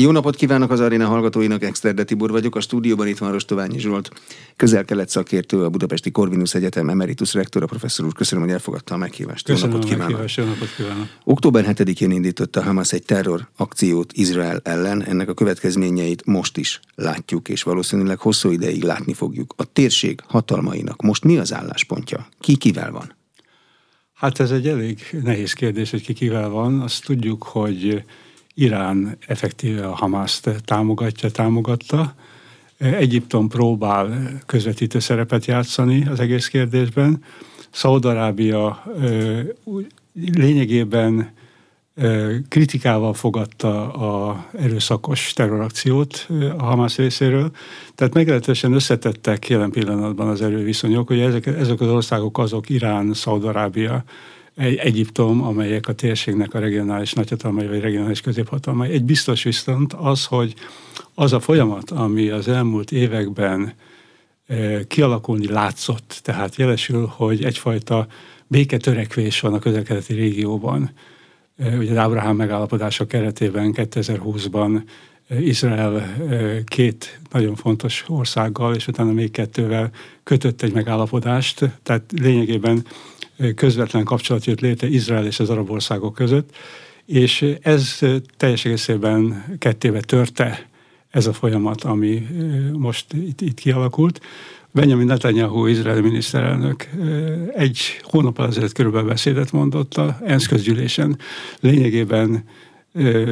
Jó napot kívánok az aréna hallgatóinak, Exterde Tibor vagyok, a stúdióban itt van Rostoványi Zsolt, közel-kelet szakértő, a Budapesti Corvinus Egyetem emeritus rektora, professzor úr. Köszönöm, hogy elfogadta a meghívást. Köszönöm jó napot kívánok. Meghívás, jó napot kívánok. Október 7-én indította Hamas egy terror akciót Izrael ellen, ennek a következményeit most is látjuk, és valószínűleg hosszú ideig látni fogjuk. A térség hatalmainak most mi az álláspontja? Ki kivel van? Hát ez egy elég nehéz kérdés, hogy ki kivel van. Azt tudjuk, hogy Irán effektíve a Hamaszt támogatja, támogatta. Egyiptom próbál közvetítő szerepet játszani az egész kérdésben. Szaudarábia lényegében kritikával fogadta a erőszakos terrorakciót a Hamas részéről. Tehát meglehetősen összetettek jelen pillanatban az erőviszonyok, hogy ezek, ezek az országok azok Irán, Szaudarábia, Egyiptom, amelyek a térségnek a regionális nagyhatalmai vagy regionális középhatalmai. Egy biztos viszont az, hogy az a folyamat, ami az elmúlt években kialakulni látszott, tehát jelesül, hogy egyfajta béketörekvés van a közelkeleti régióban. Ugye az Ábrahám megállapodása keretében 2020-ban Izrael két nagyon fontos országgal, és utána még kettővel kötött egy megállapodást, tehát lényegében közvetlen kapcsolat jött létre Izrael és az arab országok között, és ez teljes egészében kettébe törte ez a folyamat, ami most itt, itt kialakult. Benjamin Netanyahu, izraeli miniszterelnök egy hónap ezelőtt körülbelül beszédet mondott a ENSZ közgyűlésen. Lényegében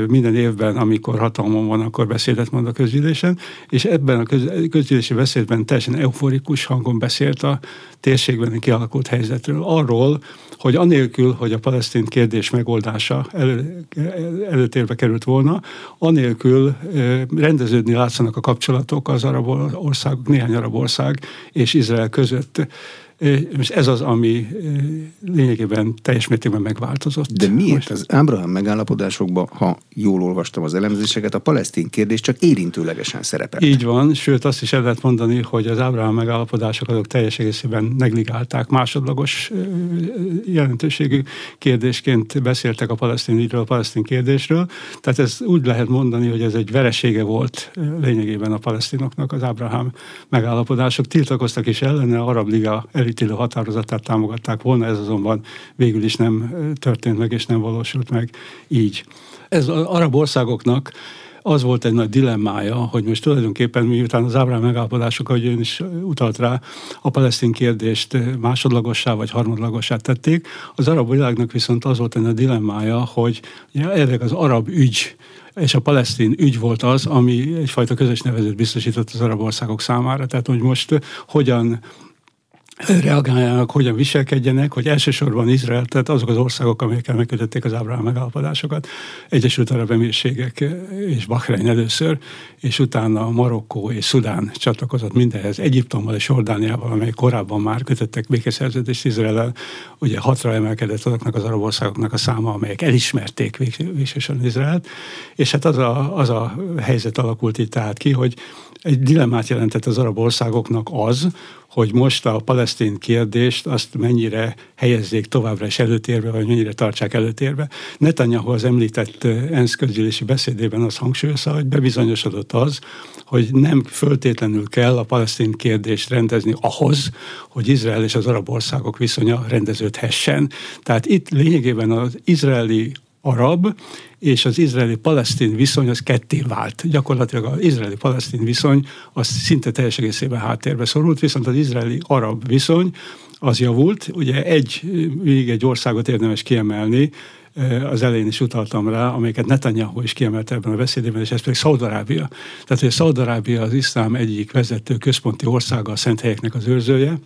minden évben, amikor hatalmon van, akkor beszédet mond a közgyűlésen, és ebben a közgyűlési beszédben teljesen euforikus hangon beszélt a térségben kialakult helyzetről. Arról, hogy anélkül, hogy a palesztin kérdés megoldása elő, előtérbe került volna, anélkül rendeződni látszanak a kapcsolatok az arab országok, néhány arab ország és Izrael között és ez az, ami lényegében teljes mértékben megváltozott. De miért Most... az Ábrahám megállapodásokban, ha jól olvastam az elemzéseket, a palesztin kérdés csak érintőlegesen szerepel? Így van, sőt azt is el lehet mondani, hogy az Ábrahám megállapodások azok teljes egészében negligálták, másodlagos jelentőségű kérdésként beszéltek a palesztin ügyről, a palesztin kérdésről. Tehát ez úgy lehet mondani, hogy ez egy veresége volt lényegében a palesztinoknak az Ábrahám megállapodások. Tiltakoztak is ellene, a Arab Liga el elítélő határozatát támogatták volna, ez azonban végül is nem történt meg, és nem valósult meg így. Ez az arab országoknak az volt egy nagy dilemmája, hogy most tulajdonképpen miután az Ábrám megállapodások, ahogy ön is utalt rá, a palesztin kérdést másodlagossá vagy harmadlagossá tették. Az arab világnak viszont az volt egy nagy dilemmája, hogy ugye, az arab ügy és a palesztin ügy volt az, ami egyfajta közös nevezőt biztosított az arab országok számára. Tehát, hogy most hogyan reagáljanak, hogyan viselkedjenek, hogy elsősorban Izrael, tehát azok az országok, amelyekkel megkötötték az Ábrahám megállapodásokat, Egyesült Arab Emírségek és Bahrein először, és utána Marokkó és Szudán csatlakozott mindenhez, Egyiptommal és Jordániával, amely korábban már kötöttek békeszerződést Izrael, ugye hatra emelkedett azoknak az arab országoknak a száma, amelyek elismerték végsősorban Izraelt, és hát az a, az a helyzet alakult itt tehát ki, hogy egy dilemmát jelentett az arab országoknak az, hogy most a palesztin kérdést azt mennyire helyezzék továbbra is előtérbe, vagy mennyire tartsák előtérbe. Netanyahu az említett ENSZ közgyűlési beszédében az hangsúlyozza, hogy bebizonyosodott az, hogy nem föltétlenül kell a palesztin kérdést rendezni ahhoz, hogy Izrael és az arab országok viszonya rendeződhessen. Tehát itt lényegében az izraeli arab és az izraeli-palesztin viszony az ketté vált. Gyakorlatilag az izraeli-palesztin viszony az szinte teljes egészében háttérbe szorult, viszont az izraeli-arab viszony az javult. Ugye egy, még egy országot érdemes kiemelni, az elején is utaltam rá, amelyeket Netanyahu is kiemelte ebben a beszédében, és ez pedig Szaudarábia. Tehát, hogy Szaudarábia az iszlám egyik vezető központi országa, a szent helyeknek az őrzője,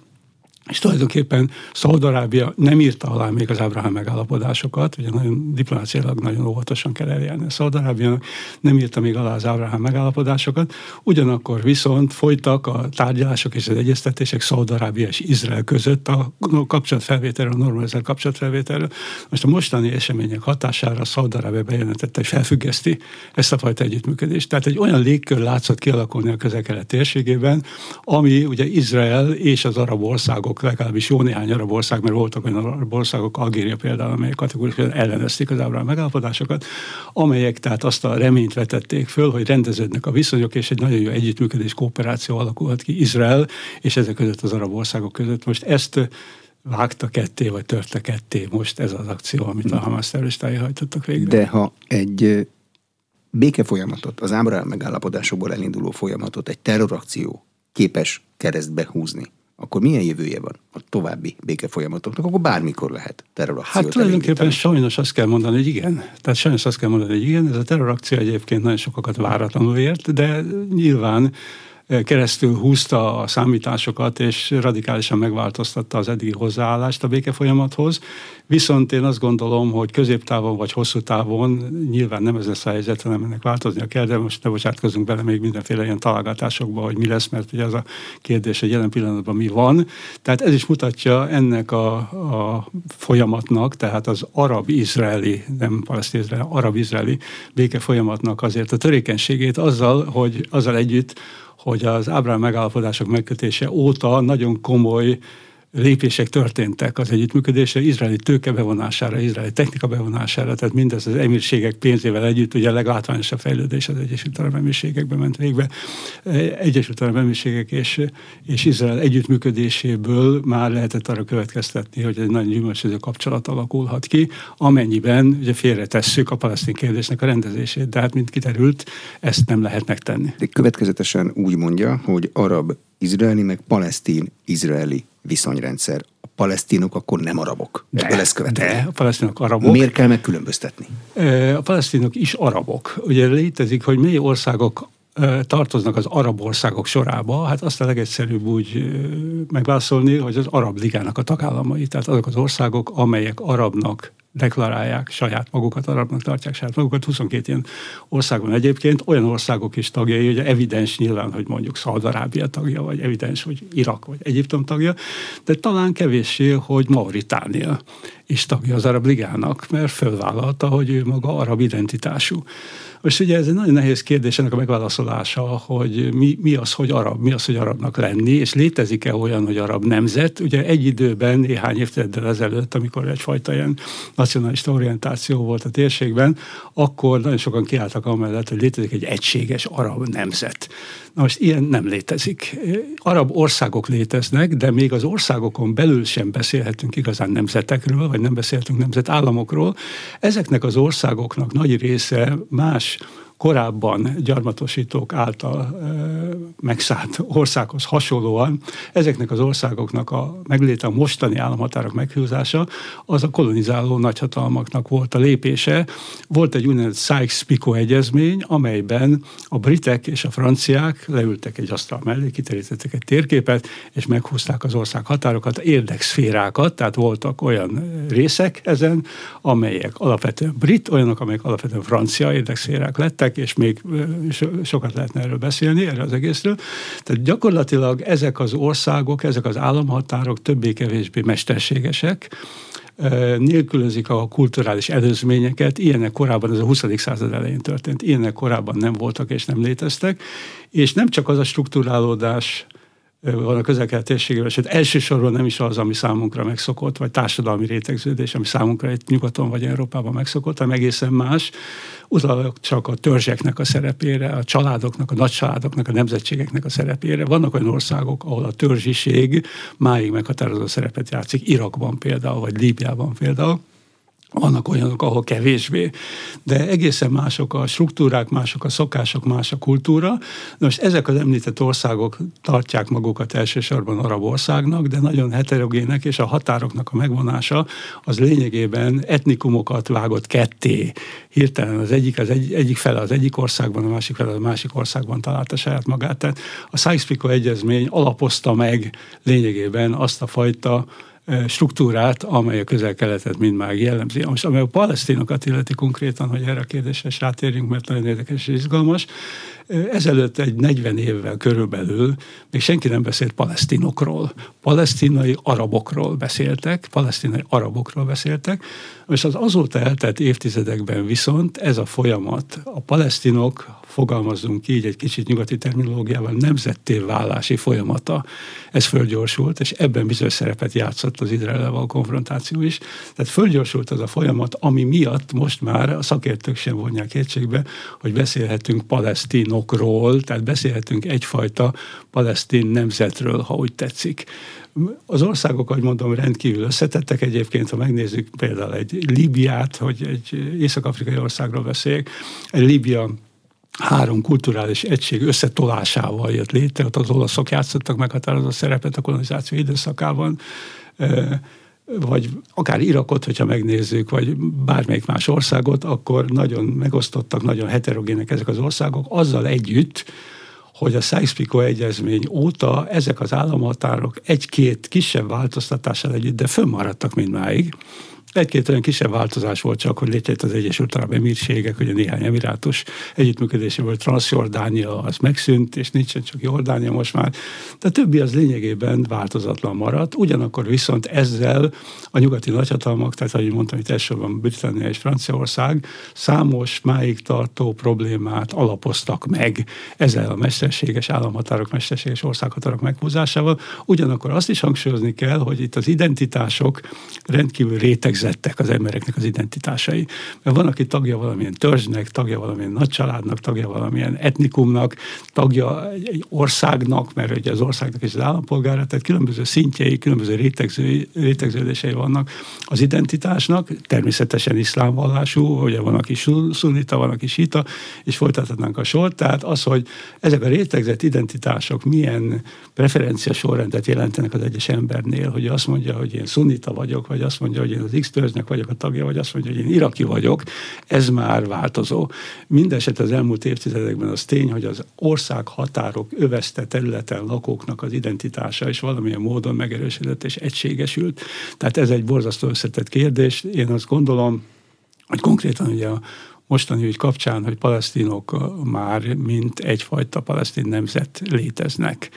és tulajdonképpen Szaudarábia nem írta alá még az Ábrahám megállapodásokat, ugye nagyon diplomáciailag nagyon óvatosan kell eljárni. Szaudarábia nem írta még alá az Ábrahám megállapodásokat, ugyanakkor viszont folytak a tárgyalások és az egyeztetések Szaudarábia és Izrael között a kapcsolatfelvételről, a normalizált kapcsolatfelvételről. Most a mostani események hatására Szaudarábia bejelentette, hogy felfüggeszti ezt a fajta együttműködést. Tehát egy olyan légkör látszott kialakulni a közel-kelet térségében, ami ugye Izrael és az arab országok országok, legalábbis jó néhány arab ország, mert voltak olyan arab országok, Algéria például, amelyek kategorikusan ellenezték az Ábrahám megállapodásokat, amelyek tehát azt a reményt vetették föl, hogy rendeződnek a viszonyok, és egy nagyon jó együttműködés, kooperáció alakulhat ki Izrael és ezek között az arab országok között. Most ezt vágta ketté, vagy törte ketté most ez az akció, amit a Hamas terroristái hajtottak végre. De ha egy béke folyamatot, az Ábrahám megállapodásokból elinduló folyamatot egy terrorakció képes keresztbe húzni, akkor milyen jövője van a további béke folyamatoknak? Akkor bármikor lehet terrorakciót Hát tulajdonképpen sajnos azt kell mondani, hogy igen. Tehát sajnos azt kell mondani, hogy igen. Ez a terrorakció egyébként nagyon sokakat váratlanul ért, de nyilván keresztül húzta a számításokat, és radikálisan megváltoztatta az eddigi hozzáállást a békefolyamathoz. Viszont én azt gondolom, hogy középtávon vagy hosszú távon nyilván nem ez lesz a helyzet, hanem ennek változnia kell, de most ne bocsátkozunk bele még mindenféle ilyen találgatásokba, hogy mi lesz, mert ugye az a kérdés, hogy jelen pillanatban mi van. Tehát ez is mutatja ennek a, a folyamatnak, tehát az arab-izraeli, nem palesztin arab-izraeli béke folyamatnak azért a törékenységét azzal, hogy azzal együtt, hogy az Ábrám megállapodások megkötése óta nagyon komoly lépések történtek az együttműködésre, izraeli tőke bevonására, izraeli technika bevonására, tehát mindez az emírségek pénzével együtt, ugye a leglátványosabb fejlődés az Egyesült Arab Emírségekben ment végbe. Egyesült Arab Emírségek és, és Izrael együttműködéséből már lehetett arra következtetni, hogy egy nagyon gyümölcsöző kapcsolat alakulhat ki, amennyiben ugye félretesszük a palesztin kérdésnek a rendezését, de hát mint kiterült, ezt nem lehet megtenni. De következetesen úgy mondja, hogy arab izraeli, meg palesztin-izraeli viszonyrendszer. A palesztinok akkor nem arabok. De, Ebből ez De, a palesztinok arabok. Miért kell megkülönböztetni? A palesztinok is arabok. Ugye létezik, hogy mely országok tartoznak az arab országok sorába, hát azt a legegyszerűbb úgy megválaszolni, hogy az Arab Ligának a tagállamai, tehát azok az országok, amelyek arabnak deklarálják saját magukat, arabnak tartják saját magukat. 22 ilyen országban egyébként olyan országok is tagjai, hogy evidens nyilván, hogy mondjuk Szaudarábia tagja, vagy evidens, hogy Irak vagy Egyiptom tagja, de talán kevéssé, hogy Mauritánia is tagja az Arab Ligának, mert fölvállalta, hogy ő maga arab identitású. Most ugye ez egy nagyon nehéz kérdés ennek a megválaszolása, hogy mi, mi az, hogy arab, mi az, hogy arabnak lenni, és létezik-e olyan, hogy arab nemzet. Ugye egy időben, néhány évtizeddel ezelőtt, amikor egyfajta ilyen nacionalista orientáció volt a térségben, akkor nagyon sokan kiálltak amellett, hogy létezik egy egységes arab nemzet. Na most ilyen nem létezik. Arab országok léteznek, de még az országokon belül sem beszélhetünk igazán nemzetekről, vagy nem beszélhetünk nemzetállamokról. Ezeknek az országoknak nagy része más which korábban gyarmatosítók által megszállt országhoz hasonlóan ezeknek az országoknak a megléte, a mostani államhatárok meghúzása, az a kolonizáló nagyhatalmaknak volt a lépése. Volt egy úgynevezett Sykes-Picot egyezmény, amelyben a britek és a franciák leültek egy asztal mellé, kiterítettek egy térképet, és meghúzták az ország határokat, érdekszférákat, tehát voltak olyan részek ezen, amelyek alapvetően brit, olyanok, amelyek alapvetően francia érdekszférák lettek, emberek, és még sokat lehetne erről beszélni, erről az egészről. Tehát gyakorlatilag ezek az országok, ezek az államhatárok többé-kevésbé mesterségesek, nélkülözik a kulturális előzményeket, ilyenek korábban, ez a 20. század elején történt, ilyenek korábban nem voltak és nem léteztek, és nem csak az a struktúrálódás van a közel térségében, sőt elsősorban nem is az, ami számunkra megszokott, vagy társadalmi rétegződés, ami számunkra itt nyugaton vagy Európában megszokott, hanem egészen más. Utalok csak a törzseknek a szerepére, a családoknak, a nagycsaládoknak, a nemzetségeknek a szerepére. Vannak olyan országok, ahol a törzsiség máig meghatározó szerepet játszik, Irakban például, vagy Líbiában például vannak olyanok, ahol kevésbé, de egészen mások a struktúrák, mások a szokások, más a kultúra. Most ezek az említett országok tartják magukat elsősorban arab országnak, de nagyon heterogének, és a határoknak a megvonása az lényegében etnikumokat vágott ketté. Hirtelen az egyik, az egy, egyik fele az egyik országban, a másik fele a másik országban találta saját magát. Tehát a Sykes-Picot egyezmény alapozta meg lényegében azt a fajta struktúrát, amely a közel-keletet mindmáig jellemzi. Most, amely a palesztinokat illeti konkrétan, hogy erre a kérdésre rátérjünk, mert nagyon érdekes és izgalmas, Ezelőtt egy 40 évvel körülbelül még senki nem beszélt palesztinokról. Palesztinai arabokról beszéltek, palesztinai arabokról beszéltek, és az azóta eltelt évtizedekben viszont ez a folyamat, a palesztinok, fogalmazzunk így egy kicsit nyugati terminológiával, nemzetté válási folyamata, ez fölgyorsult, és ebben bizonyos szerepet játszott az izrael való konfrontáció is. Tehát fölgyorsult az a folyamat, ami miatt most már a szakértők sem vonják kétségbe, hogy beszélhetünk palesztinokról, tehát beszélhetünk egyfajta palesztin nemzetről, ha úgy tetszik. Az országok, ahogy mondom, rendkívül összetettek egyébként, ha megnézzük például egy Líbiát, hogy egy észak-afrikai országról beszéljek, egy Líbia három kulturális egység összetolásával jött létre, ott az olaszok játszottak meghatározó szerepet a kolonizáció időszakában, vagy akár Irakot, hogyha megnézzük, vagy bármelyik más országot, akkor nagyon megosztottak, nagyon heterogének ezek az országok, azzal együtt, hogy a Sykes-Picot egyezmény óta ezek az államhatárok egy-két kisebb változtatással együtt, de fönnmaradtak mindmáig. Egy-két olyan kisebb változás volt csak, hogy létrejött az Egyesült Arab Emírségek, ugye néhány emirátus együttműködéséből Transjordánia az megszűnt, és nincsen csak Jordánia most már. De többi az lényegében változatlan maradt. Ugyanakkor viszont ezzel a nyugati nagyhatalmak, tehát ahogy mondtam, itt elsősorban Britannia és Franciaország számos máig tartó problémát alapoztak meg ezzel a mesterséges államhatárok, mesterséges országhatárok meghúzásával. Ugyanakkor azt is hangsúlyozni kell, hogy itt az identitások rendkívül rétegzett képzettek az embereknek az identitásai. Mert van, aki tagja valamilyen törzsnek, tagja valamilyen nagy családnak, tagja valamilyen etnikumnak, tagja egy országnak, mert ugye az országnak is az állampolgára, tehát különböző szintjei, különböző rétegző, rétegződései vannak az identitásnak, természetesen iszlám vallású, ugye van, aki szunita, van, aki sita, és folytathatnánk a sort. Tehát az, hogy ezek a rétegzett identitások milyen preferencia sorrendet jelentenek az egyes embernél, hogy azt mondja, hogy én szunita vagyok, vagy azt mondja, hogy én az X törzsnek vagyok a tagja, vagy azt mondja, hogy én iraki vagyok, ez már változó. Mindeneset az elmúlt évtizedekben az tény, hogy az ország határok övezte területen lakóknak az identitása is valamilyen módon megerősödött és egységesült. Tehát ez egy borzasztó összetett kérdés. Én azt gondolom, hogy konkrétan ugye a mostani ügy kapcsán, hogy palesztinok már mint egyfajta palesztin nemzet léteznek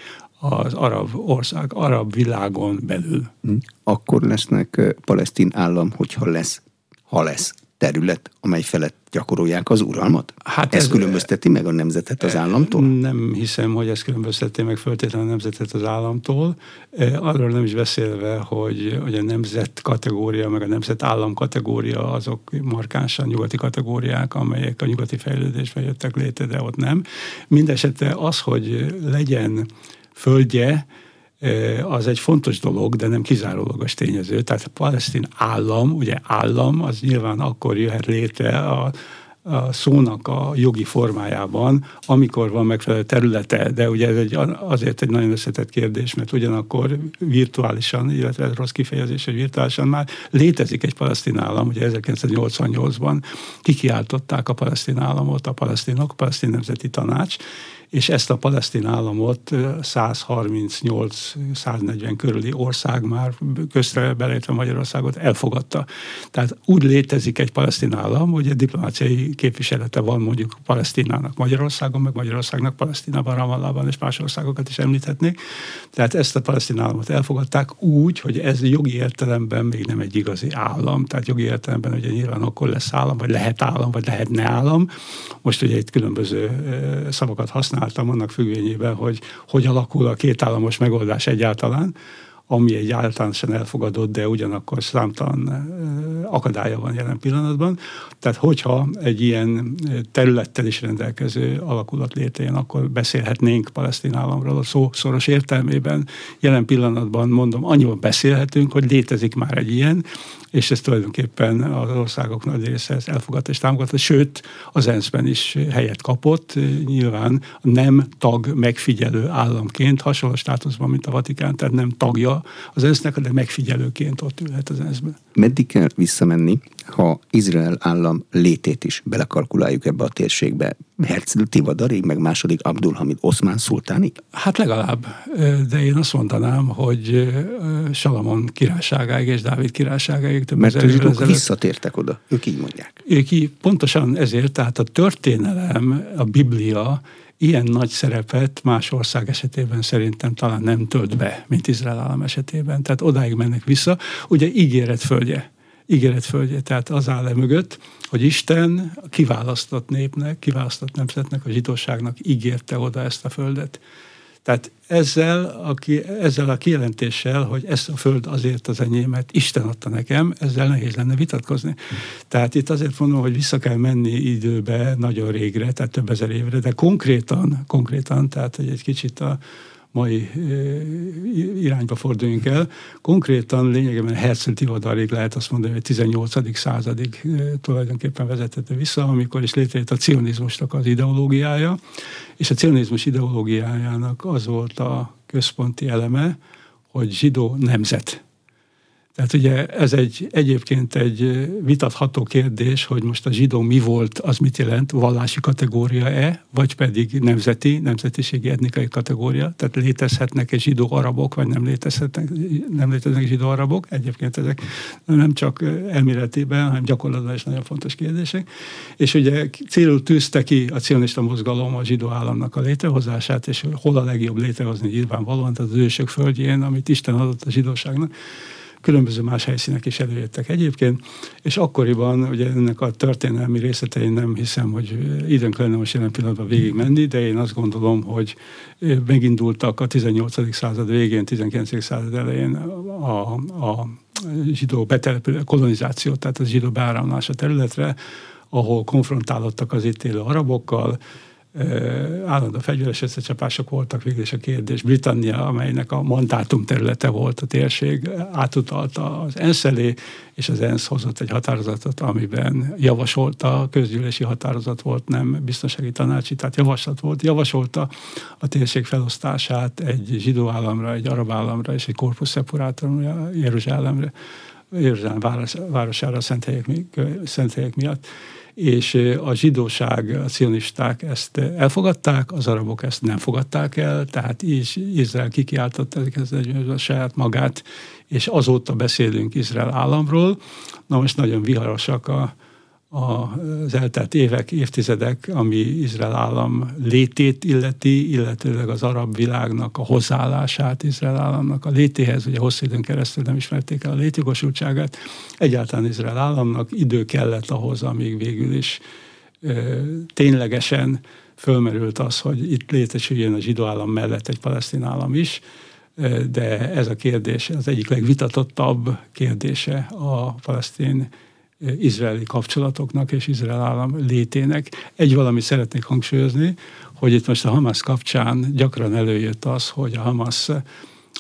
az arab ország, arab világon belül. Hm. Akkor lesznek palesztin állam, hogyha lesz, ha lesz terület, amely felett gyakorolják az uralmat? Hát ez, ez különbözteti meg a nemzetet az államtól? Nem hiszem, hogy ez különbözteti meg föltétlenül a nemzetet az államtól. Arról nem is beszélve, hogy, hogy a nemzet kategória, meg a nemzet állam kategória azok markánsan nyugati kategóriák, amelyek a nyugati fejlődésben jöttek létre, de ott nem. Mindenesetre az, hogy legyen földje, az egy fontos dolog, de nem kizárólagos tényező. Tehát a palesztin állam, ugye állam, az nyilván akkor jöhet létre a, a szónak a jogi formájában, amikor van megfelelő területe, de ugye ez egy, azért egy nagyon összetett kérdés, mert ugyanakkor virtuálisan, illetve rossz kifejezés, hogy virtuálisan már létezik egy palesztin állam, ugye 1988-ban kikiáltották a palesztin államot a palesztinok, a palesztin nemzeti tanács, és ezt a palesztin államot 138-140 körüli ország már köztre beleértve Magyarországot elfogadta. Tehát úgy létezik egy palesztin állam, hogy egy diplomáciai képviselete van mondjuk Palesztinának Magyarországon, meg Magyarországnak Palesztinában, Ramallában és más országokat is említhetnék. Tehát ezt a palesztin államot elfogadták úgy, hogy ez jogi értelemben még nem egy igazi állam. Tehát jogi értelemben ugye nyilván akkor lesz állam, vagy lehet állam, vagy lehetne állam. Most ugye itt különböző szavakat használ használtam annak függvényében, hogy hogy alakul a kétállamos megoldás egyáltalán, ami egy általánosan elfogadott, de ugyanakkor számtalan akadálya van jelen pillanatban. Tehát hogyha egy ilyen területtel is rendelkező alakulat létrejön, akkor beszélhetnénk palesztin államról a szó szoros értelmében. Jelen pillanatban mondom, annyiban beszélhetünk, hogy létezik már egy ilyen, és ez tulajdonképpen az országok nagy része ezt elfogadta és támogatta, sőt az ENSZ-ben is helyet kapott, nyilván nem tag megfigyelő államként, hasonló státuszban, mint a Vatikán, tehát nem tagja az ENSZ-nek, de megfigyelőként ott ülhet az ENSZ-ben. Meddig kell visszamenni, ha Izrael állam létét is belekalkuláljuk ebbe a térségbe? Herzl Tivadarig, meg második Abdulhamid Oszmán szultánig? Hát legalább, de én azt mondanám, hogy Salamon királyságáig és Dávid királyságáig több Mert a zsidók visszatértek oda, ők így mondják. Ők így, pontosan ezért, tehát a történelem, a Biblia ilyen nagy szerepet más ország esetében szerintem talán nem tölt be, mint Izrael állam esetében. Tehát odáig mennek vissza. Ugye ígéret földje ígéret földje. Tehát az áll mögött, hogy Isten a kiválasztott népnek, kiválasztott nemzetnek, a zsidóságnak ígérte oda ezt a földet. Tehát ezzel a, ezzel a kijelentéssel, hogy ezt a föld azért az enyém, mert Isten adta nekem, ezzel nehéz lenne vitatkozni. Tehát itt azért mondom, hogy vissza kell menni időbe, nagyon régre, tehát több ezer évre, de konkrétan, konkrétan, tehát hogy egy kicsit a, mai irányba forduljunk el. Konkrétan lényegében Herzl Tivadarig lehet azt mondani, hogy 18. századig tulajdonképpen vezethető vissza, amikor is létrejött a cionizmusnak az ideológiája, és a cionizmus ideológiájának az volt a központi eleme, hogy zsidó nemzet. Tehát ugye ez egy egyébként egy vitatható kérdés, hogy most a zsidó mi volt, az mit jelent, vallási kategória-e, vagy pedig nemzeti, nemzetiségi, etnikai kategória. Tehát létezhetnek egy zsidó arabok, vagy nem létezhetnek, nem léteznek zsidó arabok. Egyébként ezek nem csak elméletében, hanem gyakorlatban is nagyon fontos kérdések. És ugye célul tűzte ki a cionista mozgalom a zsidó államnak a létrehozását, és hol a legjobb létrehozni nyilvánvalóan, tehát az ősök földjén, amit Isten adott a zsidóságnak különböző más helyszínek is előjöttek egyébként, és akkoriban ugye ennek a történelmi részletein nem hiszem, hogy időnk lenne most jelen pillanatban végig menni, de én azt gondolom, hogy megindultak a 18. század végén, 19. század elején a, a zsidó betelepülő, kolonizáció, tehát a zsidó beáramlás a területre, ahol konfrontálódtak az itt élő arabokkal, állandó fegyveres összecsapások voltak végül is a kérdés. Britannia, amelynek a mandátum területe volt a térség, átutalta az ENSZ elé, és az ENSZ hozott egy határozatot, amiben javasolta, közgyűlési határozat volt, nem biztonsági tanácsi, tehát javaslat volt, javasolta a térség felosztását egy zsidó államra, egy arab államra és egy korpus separátumra Jeruzsálemre, Jeruzsálem város, városára szent helyek, szent helyek miatt és a zsidóság, a cionisták ezt elfogadták, az arabok ezt nem fogadták el, tehát is Izrael kikiáltott a saját magát, és azóta beszélünk Izrael államról. Na most nagyon viharosak a, az eltelt évek, évtizedek, ami Izrael állam létét illeti, illetőleg az arab világnak a hozzáállását Izrael államnak a létéhez, ugye hosszú időn keresztül nem ismerték el a létjogosultságát. Egyáltalán Izrael államnak idő kellett ahhoz, amíg végül is ö, ténylegesen fölmerült az, hogy itt létesüljön a zsidó állam mellett egy palesztin állam is, de ez a kérdés az egyik legvitatottabb kérdése a palesztin izraeli kapcsolatoknak és Izrael állam létének. Egy valami szeretnék hangsúlyozni, hogy itt most a Hamas kapcsán gyakran előjött az, hogy a Hamas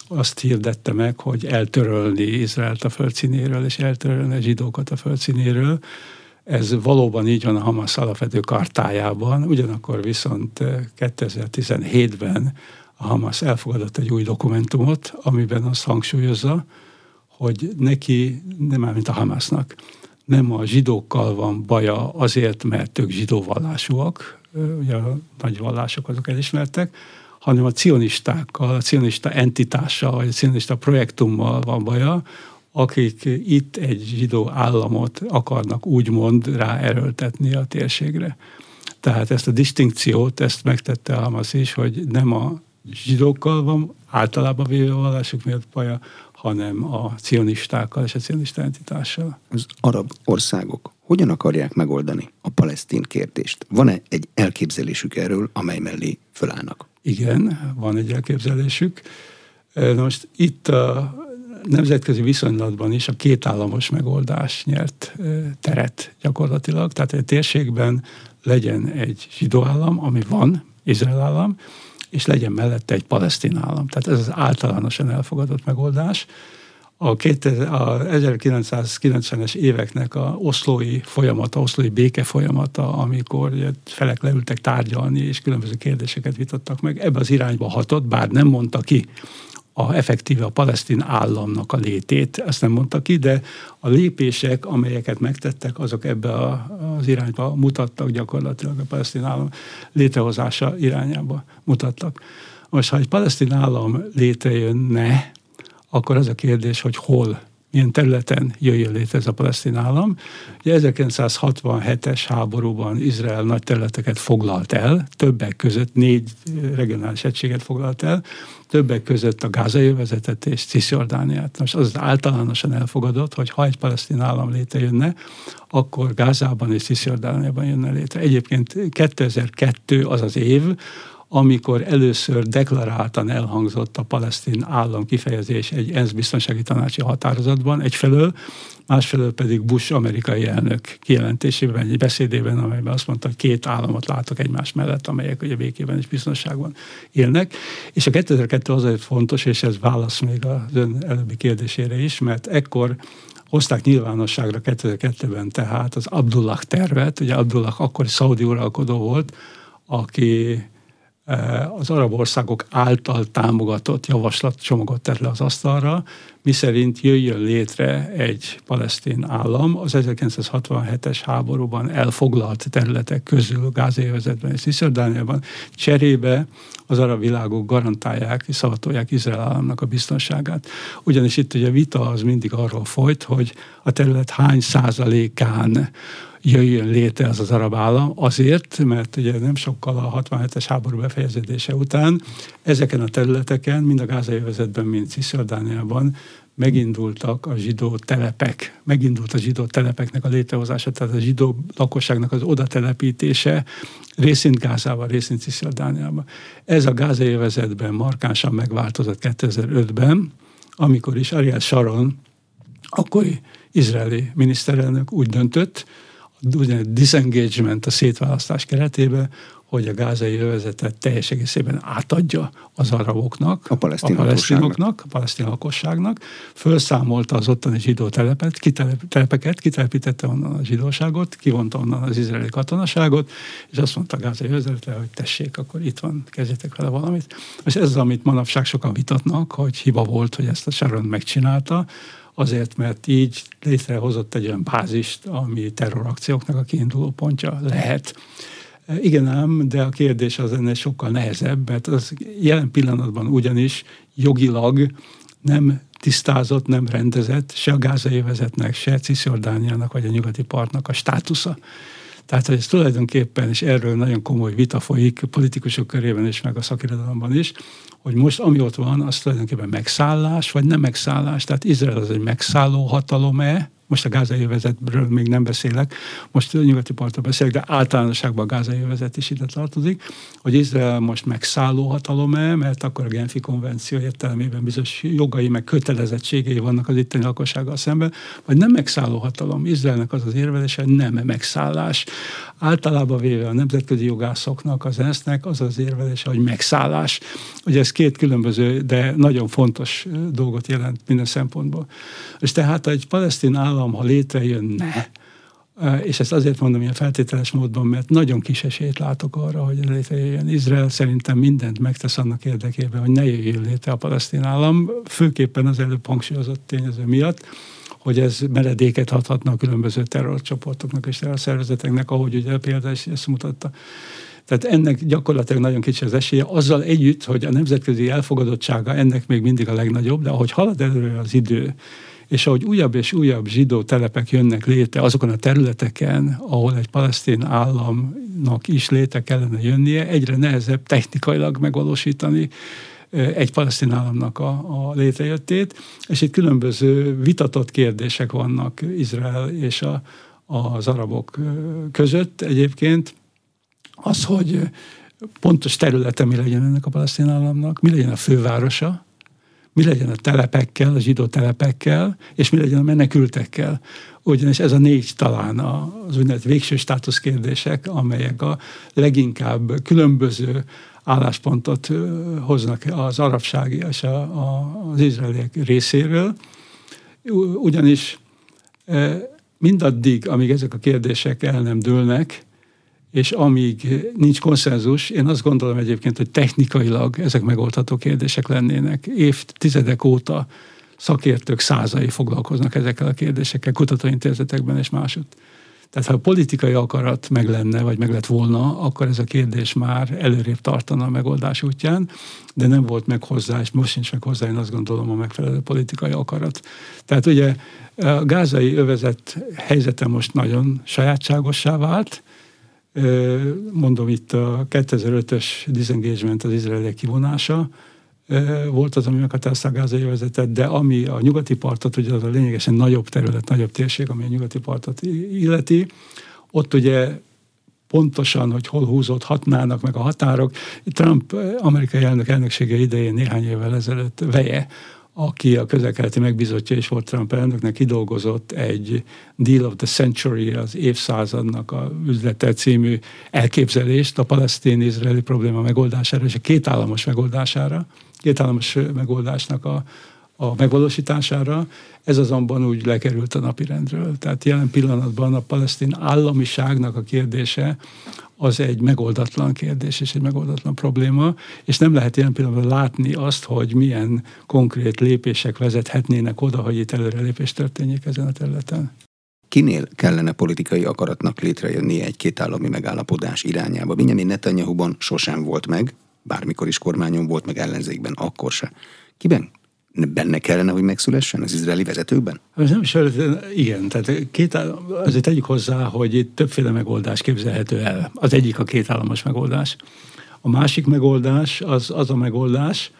azt hirdette meg, hogy eltörölni Izraelt a földszínéről, és eltörölni a zsidókat a földszínéről. Ez valóban így van a Hamas alapvető kartájában, ugyanakkor viszont 2017-ben a Hamas elfogadott egy új dokumentumot, amiben azt hangsúlyozza, hogy neki, nem már mint a Hamasnak, nem a zsidókkal van baja azért, mert ők zsidó ugye a nagy vallások azok elismertek, hanem a cionistákkal, a cionista entitással, vagy a cionista projektummal van baja, akik itt egy zsidó államot akarnak úgymond ráerőltetni a térségre. Tehát ezt a distinkciót, ezt megtette Hamas is, hogy nem a zsidókkal van általában véve a vallásuk miatt baja, hanem a cionistákkal és a cionista entitással. Az arab országok hogyan akarják megoldani a palesztin kérdést? Van-e egy elképzelésük erről, amely mellé fölállnak? Igen, van egy elképzelésük. Na most itt a nemzetközi viszonylatban is a kétállamos megoldás nyert teret gyakorlatilag. Tehát egy térségben legyen egy zsidó állam, ami van, Izrael állam, és legyen mellette egy palesztin állam. Tehát ez az általánosan elfogadott megoldás. A, 2000, a 1990-es éveknek a oszlói folyamata, oszlói béke folyamata, amikor felek leültek tárgyalni, és különböző kérdéseket vitattak meg, ebbe az irányba hatott, bár nem mondta ki a effektíve a palesztin államnak a létét, ezt nem mondta ki, de a lépések, amelyeket megtettek, azok ebbe a, az irányba mutattak gyakorlatilag a palesztin állam létrehozása irányába mutattak. Most, ha egy palesztin állam létrejönne, akkor az a kérdés, hogy hol milyen területen jöjjön létre ez a palesztin állam. Ugye 1967-es háborúban Izrael nagy területeket foglalt el, többek között négy regionális egységet foglalt el, többek között a gázai övezetet és Cisjordániát. Most az általánosan elfogadott, hogy ha egy palesztin állam létrejönne, akkor Gázában és Cisjordániában jönne létre. Egyébként 2002 az az év, amikor először deklaráltan elhangzott a palesztin állam kifejezés egy ENSZ biztonsági tanácsi határozatban egyfelől, másfelől pedig Bush amerikai elnök kijelentésében, egy beszédében, amelyben azt mondta, hogy két államot látok egymás mellett, amelyek ugye békében és biztonságban élnek. És a 2002 azért fontos, és ez válasz még az ön előbbi kérdésére is, mert ekkor hozták nyilvánosságra 2002-ben tehát az Abdullah tervet, ugye Abdullah akkor szaudi uralkodó volt, aki az arab országok által támogatott javaslatcsomagot tett le az asztalra, miszerint jöjjön létre egy palesztin állam az 1967-es háborúban elfoglalt területek közül Gázévezetben és Cisjordániában. Cserébe az arab világok garantálják és szavatolják Izrael államnak a biztonságát. Ugyanis itt ugye vita az mindig arról folyt, hogy a terület hány százalékán jöjjön létre az az arab állam, azért, mert ugye nem sokkal a 67-es háború befejeződése után ezeken a területeken, mind a gázai övezetben, mind Cisjordániában megindultak a zsidó telepek, megindult a zsidó telepeknek a létrehozása, tehát a zsidó lakosságnak az oda telepítése, részint Gázában, részint Cisjordániában. Ez a gázai övezetben markánsan megváltozott 2005-ben, amikor is Ariel Sharon, akkori izraeli miniszterelnök úgy döntött, úgynevezett disengagement, a szétválasztás keretében, hogy a gázai övezetet teljes egészében átadja az araboknak, a, palesztin a palesztinoknak, a palesztin lakosságnak, felszámolta az ottani zsidó telepet, kitelep, telepeket, kitelepítette onnan a zsidóságot, kivonta onnan az izraeli katonaságot, és azt mondta a gázai övezetre, hogy tessék, akkor itt van, kezdjetek vele valamit. És ez az, amit manapság sokan vitatnak, hogy hiba volt, hogy ezt a Sharon megcsinálta, azért, mert így létrehozott egy olyan bázist, ami terrorakcióknak a kiinduló pontja lehet. Igen ám, de a kérdés az ennél sokkal nehezebb, mert az jelen pillanatban ugyanis jogilag nem tisztázott, nem rendezett se a gázai vezetnek, se Cisjordániának vagy a nyugati partnak a státusza. Tehát, hogy ez tulajdonképpen, és erről nagyon komoly vita folyik politikusok körében is, meg a szakirodalomban is, hogy most ami ott van, az tulajdonképpen megszállás, vagy nem megszállás. Tehát Izrael az egy megszálló hatalom-e, most a gázai övezetről még nem beszélek, most a nyugati partra beszélek, de általánosságban a gázai övezet is ide tartozik, hogy Izrael most megszálló hatalom-e, mert akkor a Genfi konvenció értelmében bizonyos jogai meg kötelezettségei vannak az itteni lakossággal szemben, vagy nem megszálló hatalom. Izraelnek az az érvelése, nem megszállás. Általában véve a nemzetközi jogászoknak, az ENSZ-nek az az érvelése, hogy megszállás. Ugye ez két különböző, de nagyon fontos dolgot jelent minden szempontból. És tehát egy palesztin állam, ha létrejönne, és ezt azért mondom ilyen feltételes módon, mert nagyon kis esélyt látok arra, hogy létrejöjjön. Izrael szerintem mindent megtesz annak érdekében, hogy ne jöjjön létre a palesztin állam, főképpen az előbb hangsúlyozott tényező miatt, hogy ez meredéket adhatna a különböző terrorcsoportoknak és terrorszervezeteknek, ahogy ugye például ezt mutatta. Tehát ennek gyakorlatilag nagyon kicsi az esélye, azzal együtt, hogy a nemzetközi elfogadottsága ennek még mindig a legnagyobb, de ahogy halad előre az idő, és ahogy újabb és újabb zsidó telepek jönnek létre azokon a területeken, ahol egy palesztin államnak is létre kellene jönnie, egyre nehezebb technikailag megvalósítani egy palesztin államnak a, a létrejöttét, és itt különböző vitatott kérdések vannak Izrael és a, az arabok között egyébként. Az, hogy pontos területe mi legyen ennek a palesztin államnak, mi legyen a fővárosa, mi legyen a telepekkel, a zsidó telepekkel, és mi legyen a menekültekkel. Ugyanis ez a négy talán az úgynevezett végső státuszkérdések, amelyek a leginkább különböző álláspontot hoznak az arabság és a, a, az izraeliek részéről. Ugyanis mindaddig, amíg ezek a kérdések el nem dőlnek, és amíg nincs konszenzus, én azt gondolom egyébként, hogy technikailag ezek megoldható kérdések lennének. Évtizedek óta szakértők százai foglalkoznak ezekkel a kérdésekkel, kutatóintézetekben és másod. Tehát ha a politikai akarat meg lenne, vagy meg lett volna, akkor ez a kérdés már előrébb tartana a megoldás útján, de nem volt meg hozzá, és most sincs meg hozzá, én azt gondolom, a megfelelő politikai akarat. Tehát ugye a gázai övezet helyzete most nagyon sajátságossá vált, mondom itt a 2005-ös disengagement, az izraeli kivonása, volt az, ami meghatározta a gázai övezetet, de ami a nyugati partot, ugye az a lényegesen nagyobb terület, nagyobb térség, ami a nyugati partot illeti, ott ugye pontosan, hogy hol húzódhatnának meg a határok. Trump amerikai elnök elnöksége idején néhány évvel ezelőtt veje, aki a közelkeleti megbizotja és volt Trump elnöknek, kidolgozott egy Deal of the Century, az évszázadnak a üzlete című elképzelést a palesztin-izraeli probléma megoldására és a kétállamos megoldására. Kétállamos megoldásnak a, a megvalósítására, ez azonban úgy lekerült a napirendről. Tehát jelen pillanatban a palesztin államiságnak a kérdése az egy megoldatlan kérdés és egy megoldatlan probléma, és nem lehet jelen pillanatban látni azt, hogy milyen konkrét lépések vezethetnének oda, hogy itt előrelépés történjék ezen a területen. Kinél kellene politikai akaratnak létrejönni egy kétállami megállapodás irányába? Benjamin Netanyahu-ban sosem volt meg, bármikor is kormányon volt, meg ellenzékben, akkor se. Kiben? Benne kellene, hogy megszülessen az izraeli vezetőkben? Ez nem is, igen, tehát két, azért tegyük hozzá, hogy itt többféle megoldás képzelhető el. Az egyik a kétállamos megoldás. A másik megoldás az, az a megoldás,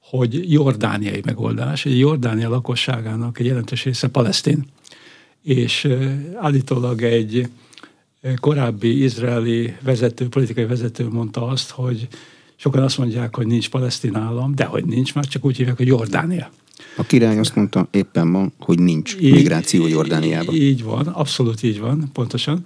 hogy jordániai megoldás. Egy Jordánia lakosságának egy jelentős része palesztin, és állítólag egy korábbi izraeli vezető, politikai vezető mondta azt, hogy Sokan azt mondják, hogy nincs palesztin állam, de hogy nincs, már csak úgy hívják, hogy Jordánia. A király azt mondta éppen ma, hogy nincs így, migráció Jordániában. Így van, abszolút így van, pontosan.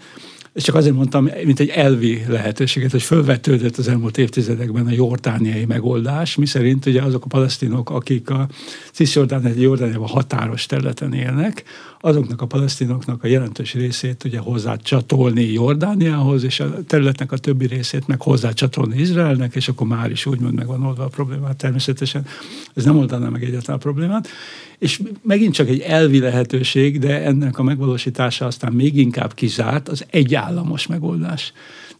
És csak azért mondtam, mint egy elvi lehetőséget, hogy fölvetődött az elmúlt évtizedekben a jordániai megoldás, mi szerint ugye azok a palesztinok, akik a Cisjordánia, Jordániában határos területen élnek, azoknak a palesztinoknak a jelentős részét ugye hozzá csatolni Jordániához, és a területnek a többi részét meg hozzá csatolni Izraelnek, és akkor már is úgymond meg van oldva a problémát. Természetesen ez nem oldaná meg egyáltalán a problémát. És megint csak egy elvi lehetőség, de ennek a megvalósítása aztán még inkább kizárt az egyállamos megoldás.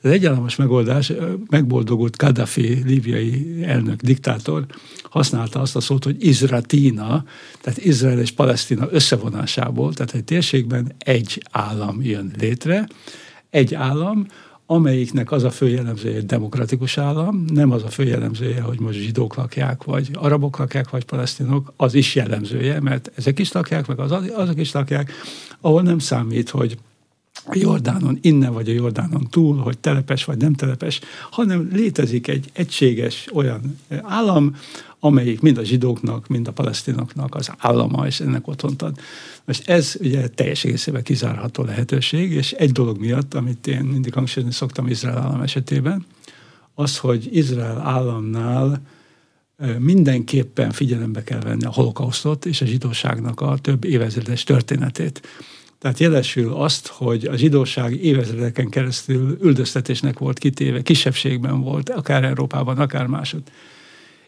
Az egyállamos megoldás, megboldogult Gaddafi, líbiai elnök, diktátor használta azt a szót, hogy Izratina, tehát Izrael és Palesztina összevonásából, tehát egy térségben egy állam jön létre, egy állam, amelyiknek az a fő jellemzője, hogy demokratikus állam, nem az a fő jellemzője, hogy most zsidók lakják, vagy arabok lakják, vagy palesztinok, az is jellemzője, mert ezek is lakják, meg az, azok is lakják, ahol nem számít, hogy a Jordánon innen vagy a Jordánon túl, hogy telepes vagy nem telepes, hanem létezik egy egységes olyan állam, amelyik mind a zsidóknak, mind a palesztinoknak az állama, és ennek otthont ad. Most ez ugye teljes egészében kizárható lehetőség, és egy dolog miatt, amit én mindig hangsúlyozni szoktam Izrael állam esetében, az, hogy Izrael államnál mindenképpen figyelembe kell venni a holokausztot és a zsidóságnak a több évezredes történetét. Tehát jelesül azt, hogy a zsidóság évezredeken keresztül üldöztetésnek volt kitéve, kisebbségben volt, akár Európában, akár másod.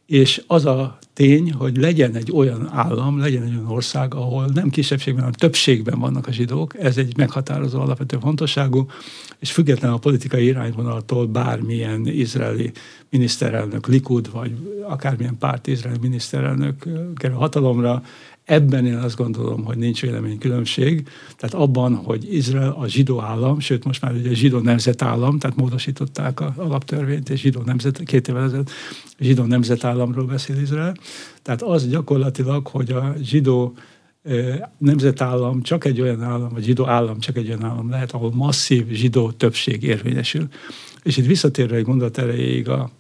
És az a tény, hogy legyen egy olyan állam, legyen egy olyan ország, ahol nem kisebbségben, hanem többségben vannak a zsidók, ez egy meghatározó alapvető fontosságú, és független a politikai irányvonaltól bármilyen izraeli miniszterelnök, Likud, vagy akármilyen párt izraeli miniszterelnök kerül hatalomra, Ebben én azt gondolom, hogy nincs véleménykülönbség. Tehát abban, hogy Izrael a zsidó állam, sőt most már ugye zsidó nemzetállam, tehát módosították a alaptörvényt, és zsidó nemzet, két évvel ezelőtt zsidó nemzetállamról beszél Izrael. Tehát az gyakorlatilag, hogy a zsidó nemzetállam csak egy olyan állam, vagy zsidó állam csak egy olyan állam lehet, ahol masszív zsidó többség érvényesül. És itt visszatérve egy gondolat erejéig a,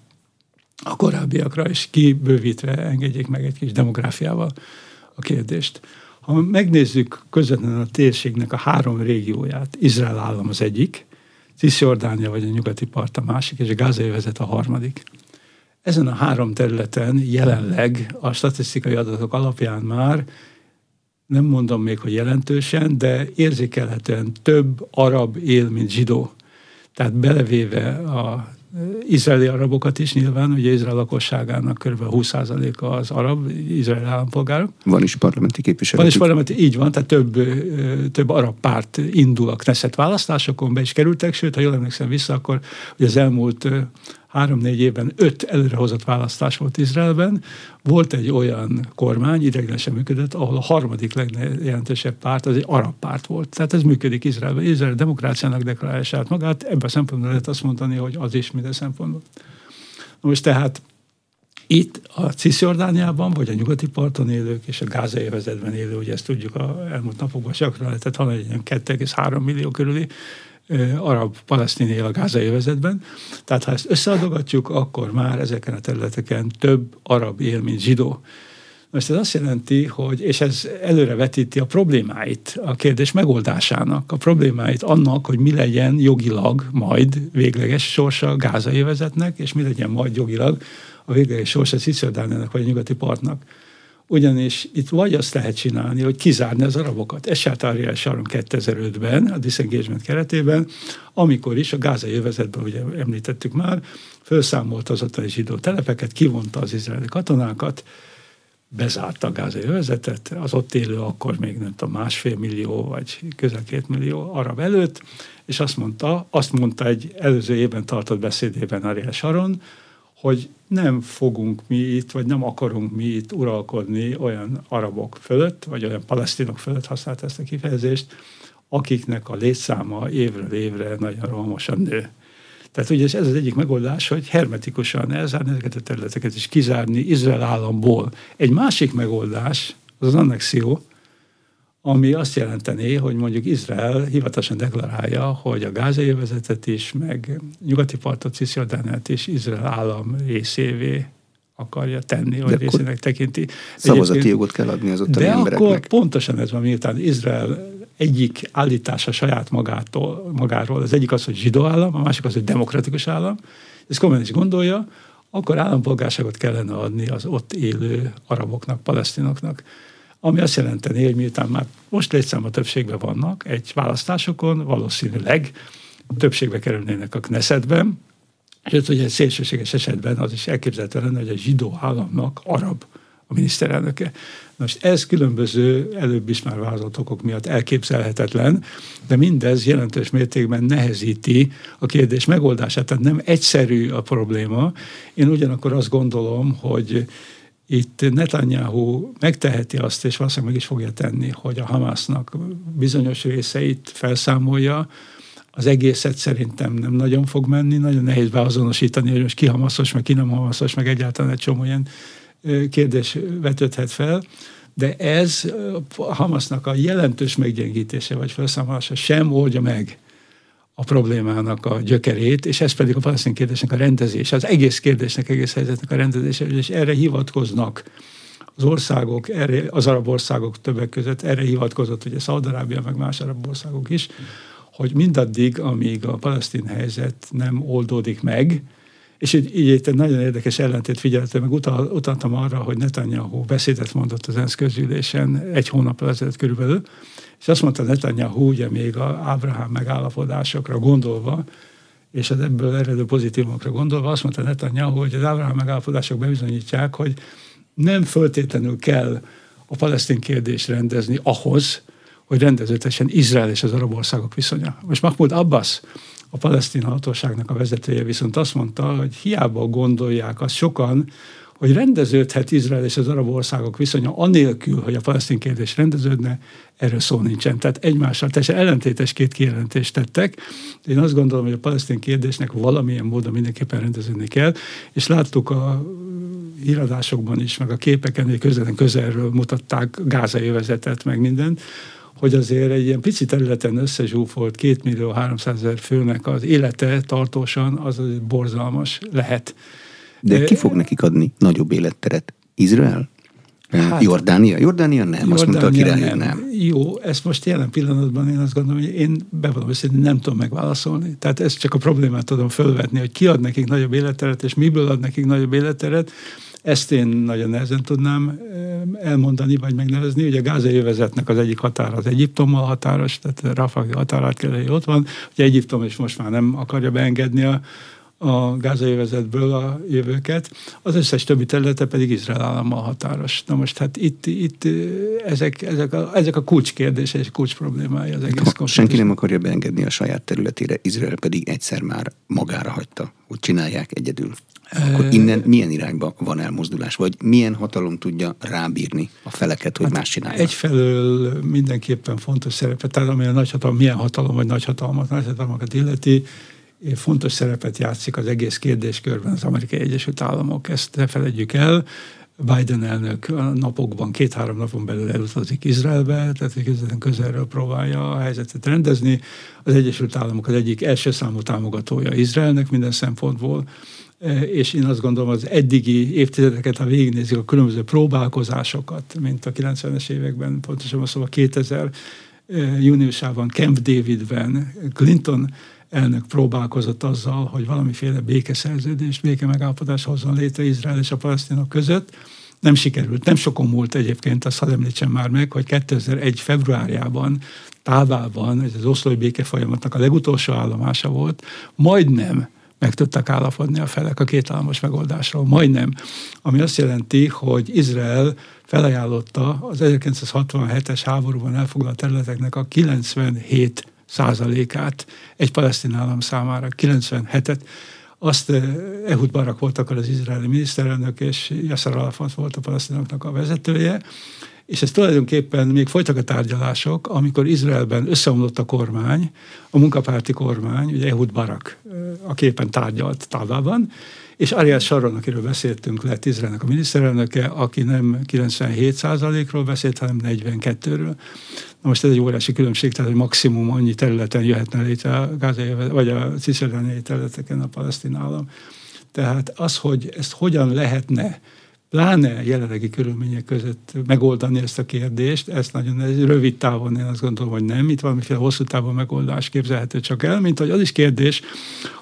a korábbiakra, és kibővítve engedjék meg egy kis demográfiával a kérdést. Ha megnézzük közvetlenül a térségnek a három régióját, Izrael állam az egyik, Cisjordánia vagy a nyugati part a másik, és a gázai vezet a harmadik. Ezen a három területen jelenleg a statisztikai adatok alapján már nem mondom még, hogy jelentősen, de érzékelhetően több arab él, mint zsidó. Tehát belevéve a izraeli arabokat is nyilván, ugye Izrael lakosságának kb. 20%-a az arab, izraeli állampolgárok. Van is parlamenti képviselő. Van is parlamenti, így van, tehát több, több arab párt indul a Knesset választásokon, be is kerültek, sőt, ha jól emlékszem vissza, akkor ugye az elmúlt három-négy évben öt előrehozott választás volt Izraelben. Volt egy olyan kormány, ideiglenesen működött, ahol a harmadik legjelentősebb párt az egy arab párt volt. Tehát ez működik Izraelben. Izrael demokráciának deklarálja saját magát, ebben a szempontból lehet azt mondani, hogy az is minden szempontból. Most tehát itt a Cisjordániában, vagy a nyugati parton élők és a gázai övezetben élő, ugye ezt tudjuk, a elmúlt napokban gyakran lehetett hallani, egy 2,3 millió körüli arab-palesztin él a gázai övezetben. Tehát ha ezt összeadogatjuk, akkor már ezeken a területeken több arab él, mint zsidó. Most ez azt jelenti, hogy, és ez előrevetíti a problémáit, a kérdés megoldásának, a problémáit annak, hogy mi legyen jogilag majd végleges sorsa a gázai övezetnek, és mi legyen majd jogilag a végleges sorsa Cisziordániának vagy a nyugati partnak ugyanis itt vagy azt lehet csinálni, hogy kizárni az arabokat. Ez se Ariel Sharon 2005-ben, a disengagement keretében, amikor is a gázai övezetben, ugye említettük már, felszámolta az ottani zsidó telepeket, kivonta az izraeli katonákat, bezárta a gázai övezetet, az ott élő akkor még nem tudom, másfél millió vagy közel két millió arab előtt, és azt mondta, azt mondta egy előző évben tartott beszédében Ariel Sharon, hogy nem fogunk mi itt, vagy nem akarunk mi itt uralkodni olyan arabok fölött, vagy olyan palesztinok fölött használt ezt a kifejezést, akiknek a létszáma évről évre nagyon rohamosan nő. Tehát ugye ez az egyik megoldás, hogy hermetikusan elzárni ezeket a területeket, és kizárni Izrael államból. Egy másik megoldás, az az annexió, ami azt jelenteni, hogy mondjuk Izrael hivatalosan deklarálja, hogy a gázai övezetet is, meg nyugati partot, Cisziordániát is Izrael állam részévé akarja tenni, vagy részének tekinti. Szavazati jogot kell adni az ottani de embereknek. akkor pontosan ez van, miután Izrael egyik állítása saját magától, magáról, az egyik az, hogy zsidó állam, a másik az, hogy demokratikus állam, ez komolyan is gondolja, akkor állampolgárságot kellene adni az ott élő araboknak, palesztinoknak ami azt jelenteni, hogy miután már most létszáma többségben vannak, egy választásokon valószínűleg többségbe kerülnének a Knessetben, és hogy egy szélsőséges esetben az is elképzelhető lenne, hogy a zsidó államnak arab a miniszterelnöke. Most ez különböző, előbb is már vázolt okok miatt elképzelhetetlen, de mindez jelentős mértékben nehezíti a kérdés megoldását, tehát nem egyszerű a probléma. Én ugyanakkor azt gondolom, hogy itt Netanyahu megteheti azt, és valószínűleg meg is fogja tenni, hogy a Hamásznak bizonyos részeit felszámolja, az egészet szerintem nem nagyon fog menni, nagyon nehéz beazonosítani, hogy most ki hamaszos, meg ki nem hamaszos, meg egyáltalán egy csomó ilyen kérdés vetődhet fel, de ez a Hamasznak a jelentős meggyengítése vagy felszámolása sem oldja meg a problémának a gyökerét, és ez pedig a palesztin kérdésnek a rendezése, az egész kérdésnek, egész helyzetnek a rendezése, és erre hivatkoznak az országok, erre, az arab országok többek között, erre hivatkozott ugye Szaudarábia, meg más arab országok is, hogy mindaddig, amíg a palesztin helyzet nem oldódik meg, és így, így egy nagyon érdekes ellentét figyeltem, meg utal, utaltam arra, hogy Netanyahu beszédet mondott az ENSZ közülésen egy hónap ezelőtt körülbelül, és azt mondta Netanyahu, ugye még a Ábrahám megállapodásokra gondolva, és az ebből eredő pozitívokra gondolva, azt mondta Netanyahu, hogy az Ábrahám megállapodások bebizonyítják, hogy nem föltétlenül kell a palesztin kérdést rendezni ahhoz, hogy rendezőtesen Izrael és az arab országok viszonya. Most Mahmoud Abbas, a palesztin hatóságnak a vezetője viszont azt mondta, hogy hiába gondolják azt sokan, hogy rendeződhet Izrael és az arab országok viszonya anélkül, hogy a palesztin kérdés rendeződne, erről szó nincsen. Tehát egymással teljesen ellentétes két kijelentést tettek. Én azt gondolom, hogy a palesztin kérdésnek valamilyen módon mindenképpen rendeződni kell, és láttuk a híradásokban is, meg a képeken, hogy közelen közelről mutatták gázai övezetet, meg mindent, hogy azért egy ilyen pici területen összezsúfolt két millió 300 ezer főnek az élete tartósan az borzalmas lehet. De ki fog nekik adni nagyobb életteret? Izrael? Hát, Jordánia? Jordánia nem, Jordánia azt mondta a király, nem. nem. Jó, ezt most jelen pillanatban én azt gondolom, hogy én bevallom őszintén nem tudom megválaszolni. Tehát ezt csak a problémát tudom fölvetni, hogy ki ad nekik nagyobb életteret, és miből ad nekik nagyobb életteret. Ezt én nagyon nehezen tudnám elmondani, vagy megnevezni. Ugye a gázai övezetnek az egyik határa az Egyiptommal határos, tehát Rafah határát kell, hogy ott van. Ugye Egyiptom is most már nem akarja beengedni a a gázai a jövőket, az összes többi területe pedig Izrael állammal határos. Na most hát itt, itt ezek, ezek, a, ezek a kulcskérdése és kulcs problémája az egész konfliktus. Senki nem akarja beengedni a saját területére, Izrael pedig egyszer már magára hagyta, hogy csinálják egyedül. Akkor innen milyen irányba van elmozdulás, vagy milyen hatalom tudja rábírni a feleket, hogy hát más csinálják? Egyfelől mindenképpen fontos szerepet, tehát ami a nagyhatalom, milyen hatalom vagy nagyhatalmat, nagyhatalmakat illeti, fontos szerepet játszik az egész kérdéskörben az Amerikai Egyesült Államok. Ezt ne felejtjük el. Biden elnök a napokban, két-három napon belül elutazik Izraelbe, tehát közvetlen közelről próbálja a helyzetet rendezni. Az Egyesült Államok az egyik első számú támogatója Izraelnek minden szempontból, és én azt gondolom, az eddigi évtizedeket, ha végignézik a különböző próbálkozásokat, mint a 90-es években, pontosan szóval 2000 e, júniusában Camp Davidben Clinton elnök próbálkozott azzal, hogy valamiféle békeszerződést, béke megállapodás hozzon létre Izrael és a palesztinok között. Nem sikerült, nem sokon múlt egyébként, azt hadd említsem már meg, hogy 2001. februárjában Távában, ez az oszlói béke folyamatnak a legutolsó állomása volt, majdnem meg tudtak állapodni a felek a kétállamos megoldásról, majdnem. Ami azt jelenti, hogy Izrael felajánlotta az 1967-es háborúban elfoglalt területeknek a 97 százalékát egy palesztin állam számára, 97-et. Azt eh, Ehud Barak volt akkor az izraeli miniszterelnök, és Yasser Arafat volt a palesztinoknak a vezetője, és ez tulajdonképpen még folytak a tárgyalások, amikor Izraelben összeomlott a kormány, a munkapárti kormány, ugye Ehud Barak eh, a képen tárgyalt távában, és Ariel Sharon, akiről beszéltünk, lett Izraelnek a miniszterelnöke, aki nem 97%-ról beszélt, hanem 42-ről. Na most ez egy óriási különbség, tehát hogy maximum annyi területen jöhetne létre a gázai, vagy a cisziordániai területeken a palesztin állam. Tehát az, hogy ezt hogyan lehetne pláne jelenlegi körülmények között megoldani ezt a kérdést, ezt nagyon ez rövid távon én azt gondolom, hogy nem, itt valamiféle hosszú távon megoldás képzelhető csak el, mint hogy az is kérdés,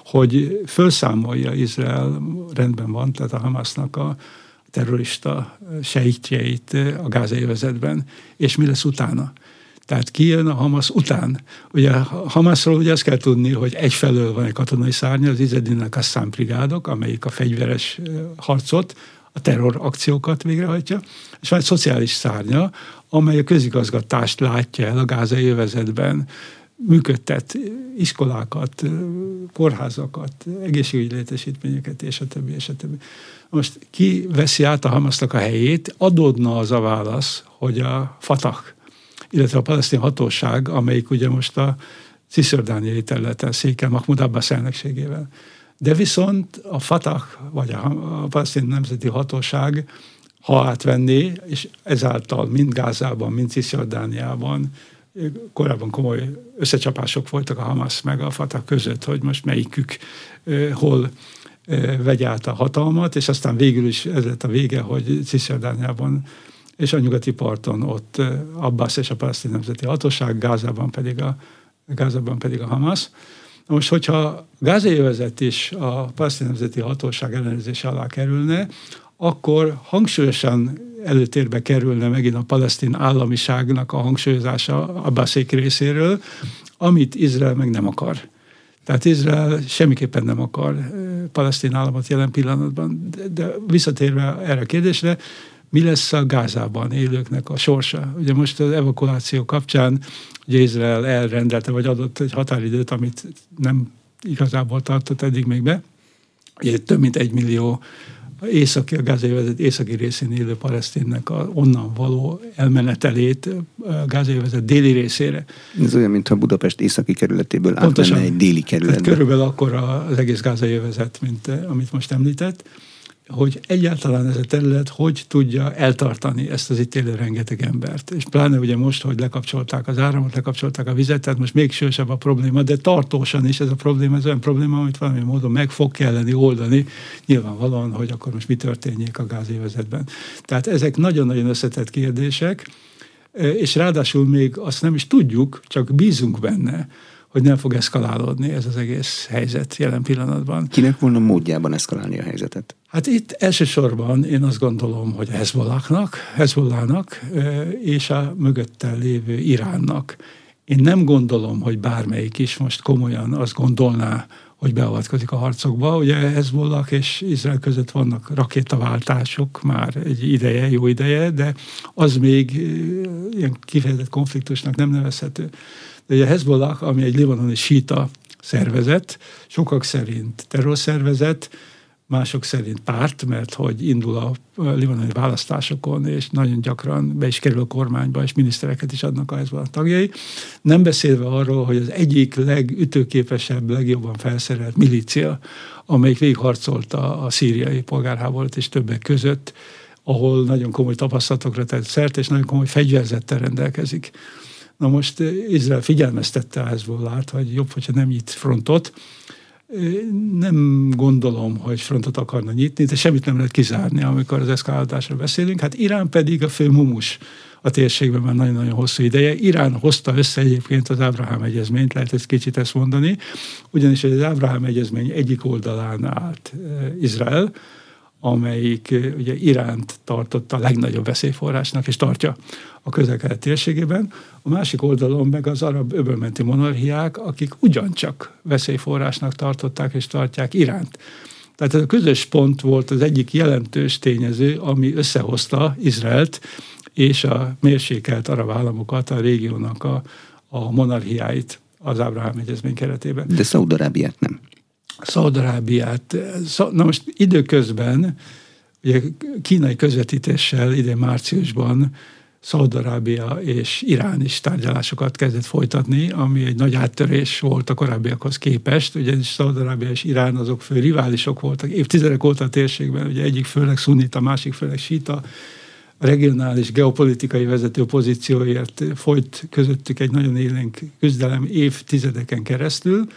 hogy felszámolja Izrael, rendben van, tehát a Hamasnak a terrorista sejtjeit a gázai vezetben, és mi lesz utána. Tehát ki jön a Hamas után. Ugye a Hamasról ugye azt kell tudni, hogy egyfelől van egy katonai szárnya, az Izedin Kassam brigádok, amelyik a fegyveres harcot, a terror akciókat végrehajtja, és van egy szociális szárnya, amely a közigazgatást látja el a gázai övezetben, működtet iskolákat, kórházakat, egészségügyi létesítményeket, és a többi, és a többi. Most ki veszi át a Hamasznak a helyét? Adódna az a válasz, hogy a Fatah, illetve a palesztin hatóság, amelyik ugye most a Cisjordániai területen székel Mahmoud Abbas elnökségével. De viszont a Fatah, vagy a, palesztin nemzeti hatóság, ha átvenné, és ezáltal mind Gázában, mind Cisjordániában korábban komoly összecsapások voltak a Hamas meg a Fatah között, hogy most melyikük hol vegye át a hatalmat, és aztán végül is ez lett a vége, hogy Cisjordániában és a nyugati parton ott Abbas és a palesztin nemzeti hatóság, Gázában pedig a, Gázában pedig a Hamas. Most, hogyha gázai övezet is a palesztin nemzeti hatóság ellenőrzése alá kerülne, akkor hangsúlyosan előtérbe kerülne megint a palesztin államiságnak a hangsúlyozása Abbaszék részéről, amit Izrael meg nem akar. Tehát Izrael semmiképpen nem akar palesztin államot jelen pillanatban. De, de visszatérve erre a kérdésre, mi lesz a Gázában élőknek a sorsa? Ugye most az evakuáció kapcsán ugye Izrael elrendelte, vagy adott egy határidőt, amit nem igazából tartott eddig még be. Ugye több mint egy millió északi, a gázai északi részén élő palesztinnek a onnan való elmenetelét a gázai déli részére. Ez olyan, mintha Budapest északi kerületéből Pontosan, átmenne egy déli kerületbe. Körülbelül akkor az egész gázai övezet, mint amit most említett hogy egyáltalán ez a terület hogy tudja eltartani ezt az itt élő rengeteg embert. És pláne ugye most, hogy lekapcsolták az áramot, lekapcsolták a vizet, tehát most még sősebb a probléma, de tartósan is ez a probléma, ez olyan probléma, amit valami módon meg fog kelleni oldani, nyilvánvalóan, hogy akkor most mi történjék a gázévezetben. Tehát ezek nagyon-nagyon összetett kérdések, és ráadásul még azt nem is tudjuk, csak bízunk benne, hogy nem fog eszkalálódni ez az egész helyzet jelen pillanatban. Kinek volna módjában eszkalálni a helyzetet? Hát itt elsősorban én azt gondolom, hogy Hezbollahnak, Hezbollahnak és a mögötte lévő Iránnak. Én nem gondolom, hogy bármelyik is most komolyan azt gondolná, hogy beavatkozik a harcokba. Ugye Hezbollah és Izrael között vannak rakétaváltások már egy ideje, jó ideje, de az még ilyen kifejezett konfliktusnak nem nevezhető. De ugye Hezbollah, ami egy libanoni síta szervezet, sokak szerint terrorszervezet, mások szerint párt, mert hogy indul a libanoni választásokon, és nagyon gyakran be is kerül a kormányba, és minisztereket is adnak a Hezbollah tagjai. Nem beszélve arról, hogy az egyik legütőképesebb, legjobban felszerelt milícia, amelyik végigharcolta a szíriai polgárháborút és többek között, ahol nagyon komoly tapasztalatokra tett szert, és nagyon komoly fegyverzettel rendelkezik. Na most Izrael figyelmeztette Hezbollát, hogy jobb, hogyha nem nyit frontot, nem gondolom, hogy frontot akarna nyitni, de semmit nem lehet kizárni, amikor az eszkalálódásról beszélünk. Hát Irán pedig a fő mumus a térségben már nagyon-nagyon hosszú ideje. Irán hozta össze egyébként az Ábrahám egyezményt, lehet ezt kicsit ezt mondani, ugyanis az Ábrahám egyezmény egyik oldalán állt Izrael, amelyik ugye Iránt tartotta a legnagyobb veszélyforrásnak, és tartja a közel térségében. A másik oldalon meg az arab öbölmenti monarchiák, akik ugyancsak veszélyforrásnak tartották és tartják Iránt. Tehát ez a közös pont volt az egyik jelentős tényező, ami összehozta Izraelt és a mérsékelt arab államokat, a régiónak a, a monarchiáit az Ábrahám egyezmény keretében. De Szaudarábiát nem. Szaudarábiát. Na most időközben, ugye kínai közvetítéssel idén márciusban Szaudarábia és Irán is tárgyalásokat kezdett folytatni, ami egy nagy áttörés volt a korábbiakhoz képest, ugyanis Szaudarábia és Irán azok fő riválisok voltak évtizedek óta a térségben, ugye egyik főleg szunita, másik főleg sita, regionális geopolitikai vezető pozícióért folyt közöttük egy nagyon élénk küzdelem évtizedeken keresztül,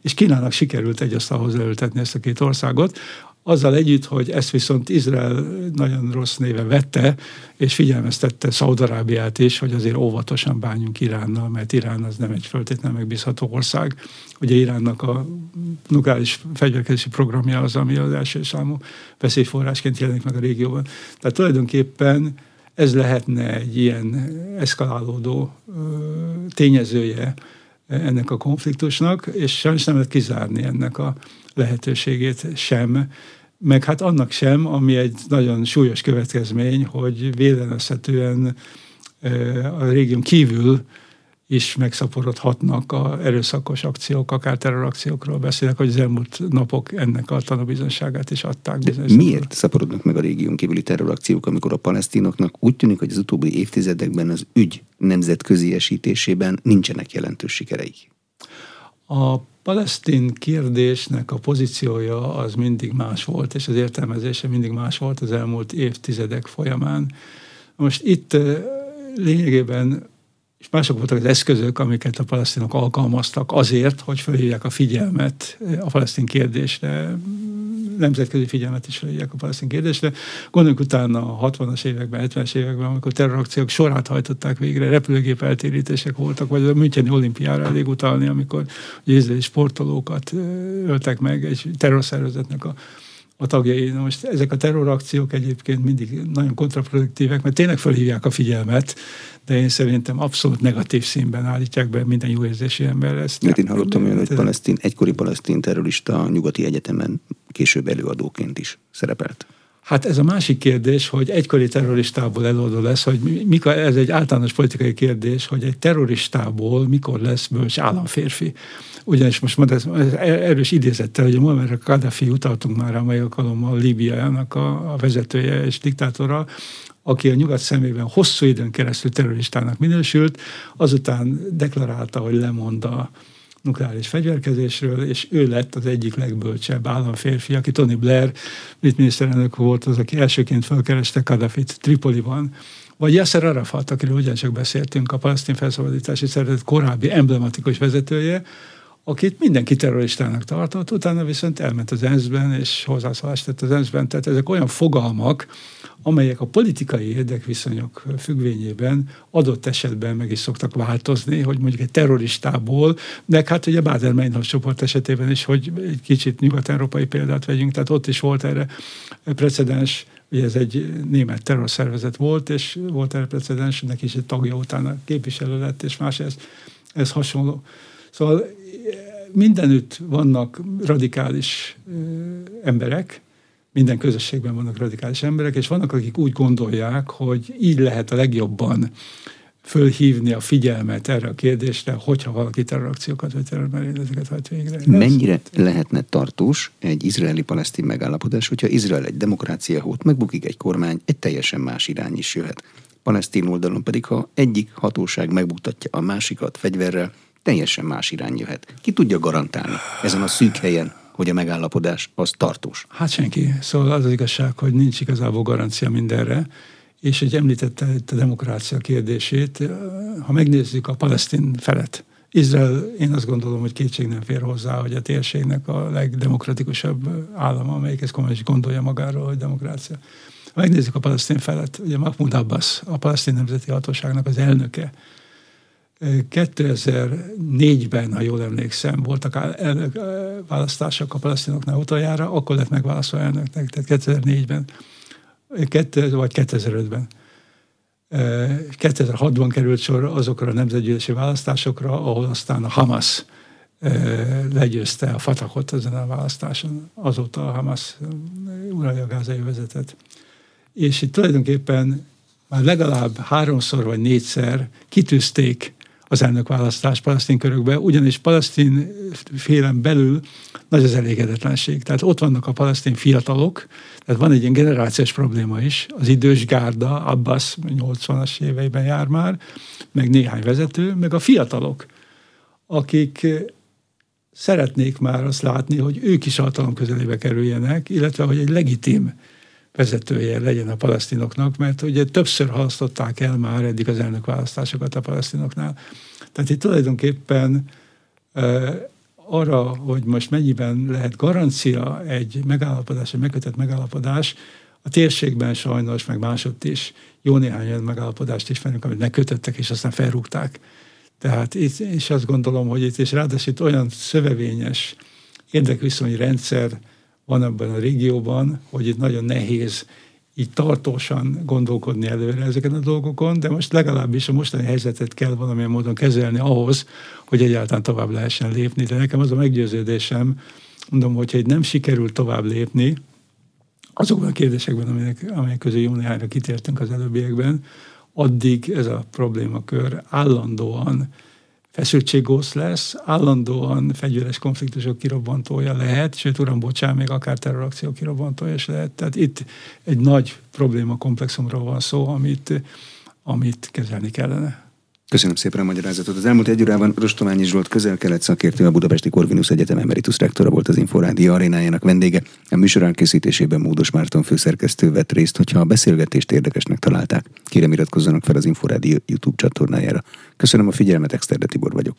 és Kínának sikerült egy asztalhoz leültetni ezt a két országot, azzal együtt, hogy ezt viszont Izrael nagyon rossz néve vette, és figyelmeztette Szaudarábiát is, hogy azért óvatosan bánjunk Iránnal, mert Irán az nem egy föltétlenül megbízható ország. Ugye Iránnak a nukleáris fegyverkezési programja az, ami az első számú veszélyforrásként jelenik meg a régióban. Tehát tulajdonképpen ez lehetne egy ilyen eszkalálódó tényezője ennek a konfliktusnak, és sajnos nem lehet kizárni ennek a lehetőségét sem, meg hát annak sem, ami egy nagyon súlyos következmény, hogy védelmezhetően a régión kívül is megszaporodhatnak a erőszakos akciók, akár terrorakciókról beszélek, hogy az elmúlt napok ennek a tanúbizonságát is adták. De miért szaporodnak meg a régión kívüli terrorakciók, amikor a palesztinoknak úgy tűnik, hogy az utóbbi évtizedekben az ügy nemzetközi esítésében nincsenek jelentős sikereik? A palesztin kérdésnek a pozíciója az mindig más volt, és az értelmezése mindig más volt az elmúlt évtizedek folyamán. Most itt lényegében és mások voltak az eszközök, amiket a palesztinok alkalmaztak azért, hogy felhívják a figyelmet a palesztin kérdésre, nemzetközi figyelmet is felhívják a palesztin kérdésre. Gondoljunk utána a 60-as években, 70-es években, amikor terrorakciók sorát hajtották végre, repülőgép eltérítések voltak, vagy a Müncheni olimpiára elég utalni, amikor izraeli sportolókat öltek meg egy terrorszervezetnek a a tagjai. Na most ezek a terrorakciók egyébként mindig nagyon kontraproduktívek, mert tényleg felhívják a figyelmet, de én szerintem abszolút negatív színben állítják be minden jó érzési ember ezt. Mert én hallottam olyan, hogy palesztin, egykori palesztin terrorista a nyugati egyetemen később előadóként is szerepelt. Hát ez a másik kérdés, hogy egykori terroristából előadó lesz, hogy mikor, ez egy általános politikai kérdés, hogy egy terroristából mikor lesz bölcs államférfi. Ugyanis most mondta, ez erős idézettel, hogy a Muammar Gaddafi utaltunk már, amely alkalommal Líbiának a, a vezetője és diktátora, aki a nyugat szemében hosszú időn keresztül terroristának minősült, azután deklarálta, hogy lemond a nukleáris fegyverkezésről, és ő lett az egyik legbölcsebb államférfi, aki Tony Blair, brit miniszterelnök volt az, aki elsőként felkereste Kaddafit Tripoliban, vagy Yasser Arafat, akiről ugyancsak beszéltünk, a palesztin felszabadítási szervezet korábbi emblematikus vezetője, akit mindenki terroristának tartott, utána viszont elment az ENSZ-ben, és hozzászólást tett az ENSZ-ben. Tehát ezek olyan fogalmak, amelyek a politikai érdekviszonyok függvényében adott esetben meg is szoktak változni, hogy mondjuk egy terroristából, de hát ugye Báder Meinhof csoport esetében is, hogy egy kicsit nyugat-európai példát vegyünk, tehát ott is volt erre precedens, ugye ez egy német terrorszervezet volt, és volt erre precedens, neki is egy tagja utána képviselő lett, és más ez, ez hasonló. Szóval mindenütt vannak radikális emberek, minden közösségben vannak radikális emberek, és vannak, akik úgy gondolják, hogy így lehet a legjobban fölhívni a figyelmet erre a kérdésre, hogyha valaki terrorakciókat vagy terrormerényleteket hajt végre. Mennyire lehetne tartós egy izraeli-palesztin megállapodás, hogyha Izrael egy demokrácia hót megbukik egy kormány, egy teljesen más irány is jöhet. Palesztin oldalon pedig, ha egyik hatóság megbuktatja a másikat fegyverrel, teljesen más irány jöhet. Ki tudja garantálni ezen a szűk helyen, hogy a megállapodás az tartós? Hát senki. Szóval az az igazság, hogy nincs igazából garancia mindenre és egy említette itt a demokrácia kérdését, ha megnézzük a palesztin felet, Izrael, én azt gondolom, hogy kétség nem fér hozzá, hogy a térségnek a legdemokratikusabb állama, amelyik ezt komolyan is gondolja magáról, hogy demokrácia. Ha megnézzük a palesztin felet, ugye Mahmoud Abbas, a palesztin nemzeti hatóságnak az elnöke, 2004-ben, ha jól emlékszem, voltak elnök választások a palesztinoknál utoljára, akkor lett megválaszolva elnöknek, tehát 2004-ben vagy 2005-ben. 2006-ban került sor azokra a nemzetgyűlési választásokra, ahol aztán a Hamas legyőzte a Fatahot ezen a választáson. Azóta a Hamas uralja a gázai vezetet. És itt tulajdonképpen már legalább háromszor vagy négyszer kitűzték az elnökválasztás palesztin körökbe, ugyanis palesztin félem belül nagy az elégedetlenség. Tehát ott vannak a palesztin fiatalok, tehát van egy ilyen generációs probléma is, az idős gárda, Abbas 80-as éveiben jár már, meg néhány vezető, meg a fiatalok, akik szeretnék már azt látni, hogy ők is hatalom közelébe kerüljenek, illetve hogy egy legitim vezetője legyen a palesztinoknak, mert ugye többször halasztották el már eddig az elnökválasztásokat a palesztinoknál. Tehát itt tulajdonképpen arra, hogy most mennyiben lehet garancia egy megállapodás, egy megkötött megállapodás, a térségben sajnos, meg másodt is jó néhány olyan megállapodást ismerünk, amit megkötöttek, és aztán felrúgták. Tehát itt és azt gondolom, hogy itt, és ráadásul itt olyan szövevényes érdekviszonyi rendszer van ebben a régióban, hogy itt nagyon nehéz így tartósan gondolkodni előre ezeken a dolgokon, de most legalábbis a mostani helyzetet kell valamilyen módon kezelni ahhoz, hogy egyáltalán tovább lehessen lépni. De nekem az a meggyőződésem, mondom, hogyha egy nem sikerül tovább lépni, azokban a kérdésekben, amelyek, amelyek közül jó néhányra kitértünk az előbbiekben, addig ez a problémakör állandóan feszültséggósz lesz, állandóan fegyveres konfliktusok kirobbantója lehet, sőt, uram, bocsán, még akár terrorakció kirobbantója is lehet. Tehát itt egy nagy probléma komplexumról van szó, amit, amit kezelni kellene. Köszönöm szépen a magyarázatot. Az elmúlt egy órában Rostományi Zsolt közel-kelet szakértő, a Budapesti Corvinus Egyetem emeritus rektora volt az Inforádió arénájának vendége. A műsor készítésében Módos Márton főszerkesztő vett részt, hogyha a beszélgetést érdekesnek találták. Kérem iratkozzanak fel az Inforádió YouTube csatornájára. Köszönöm a figyelmet, Exterde Tibor vagyok.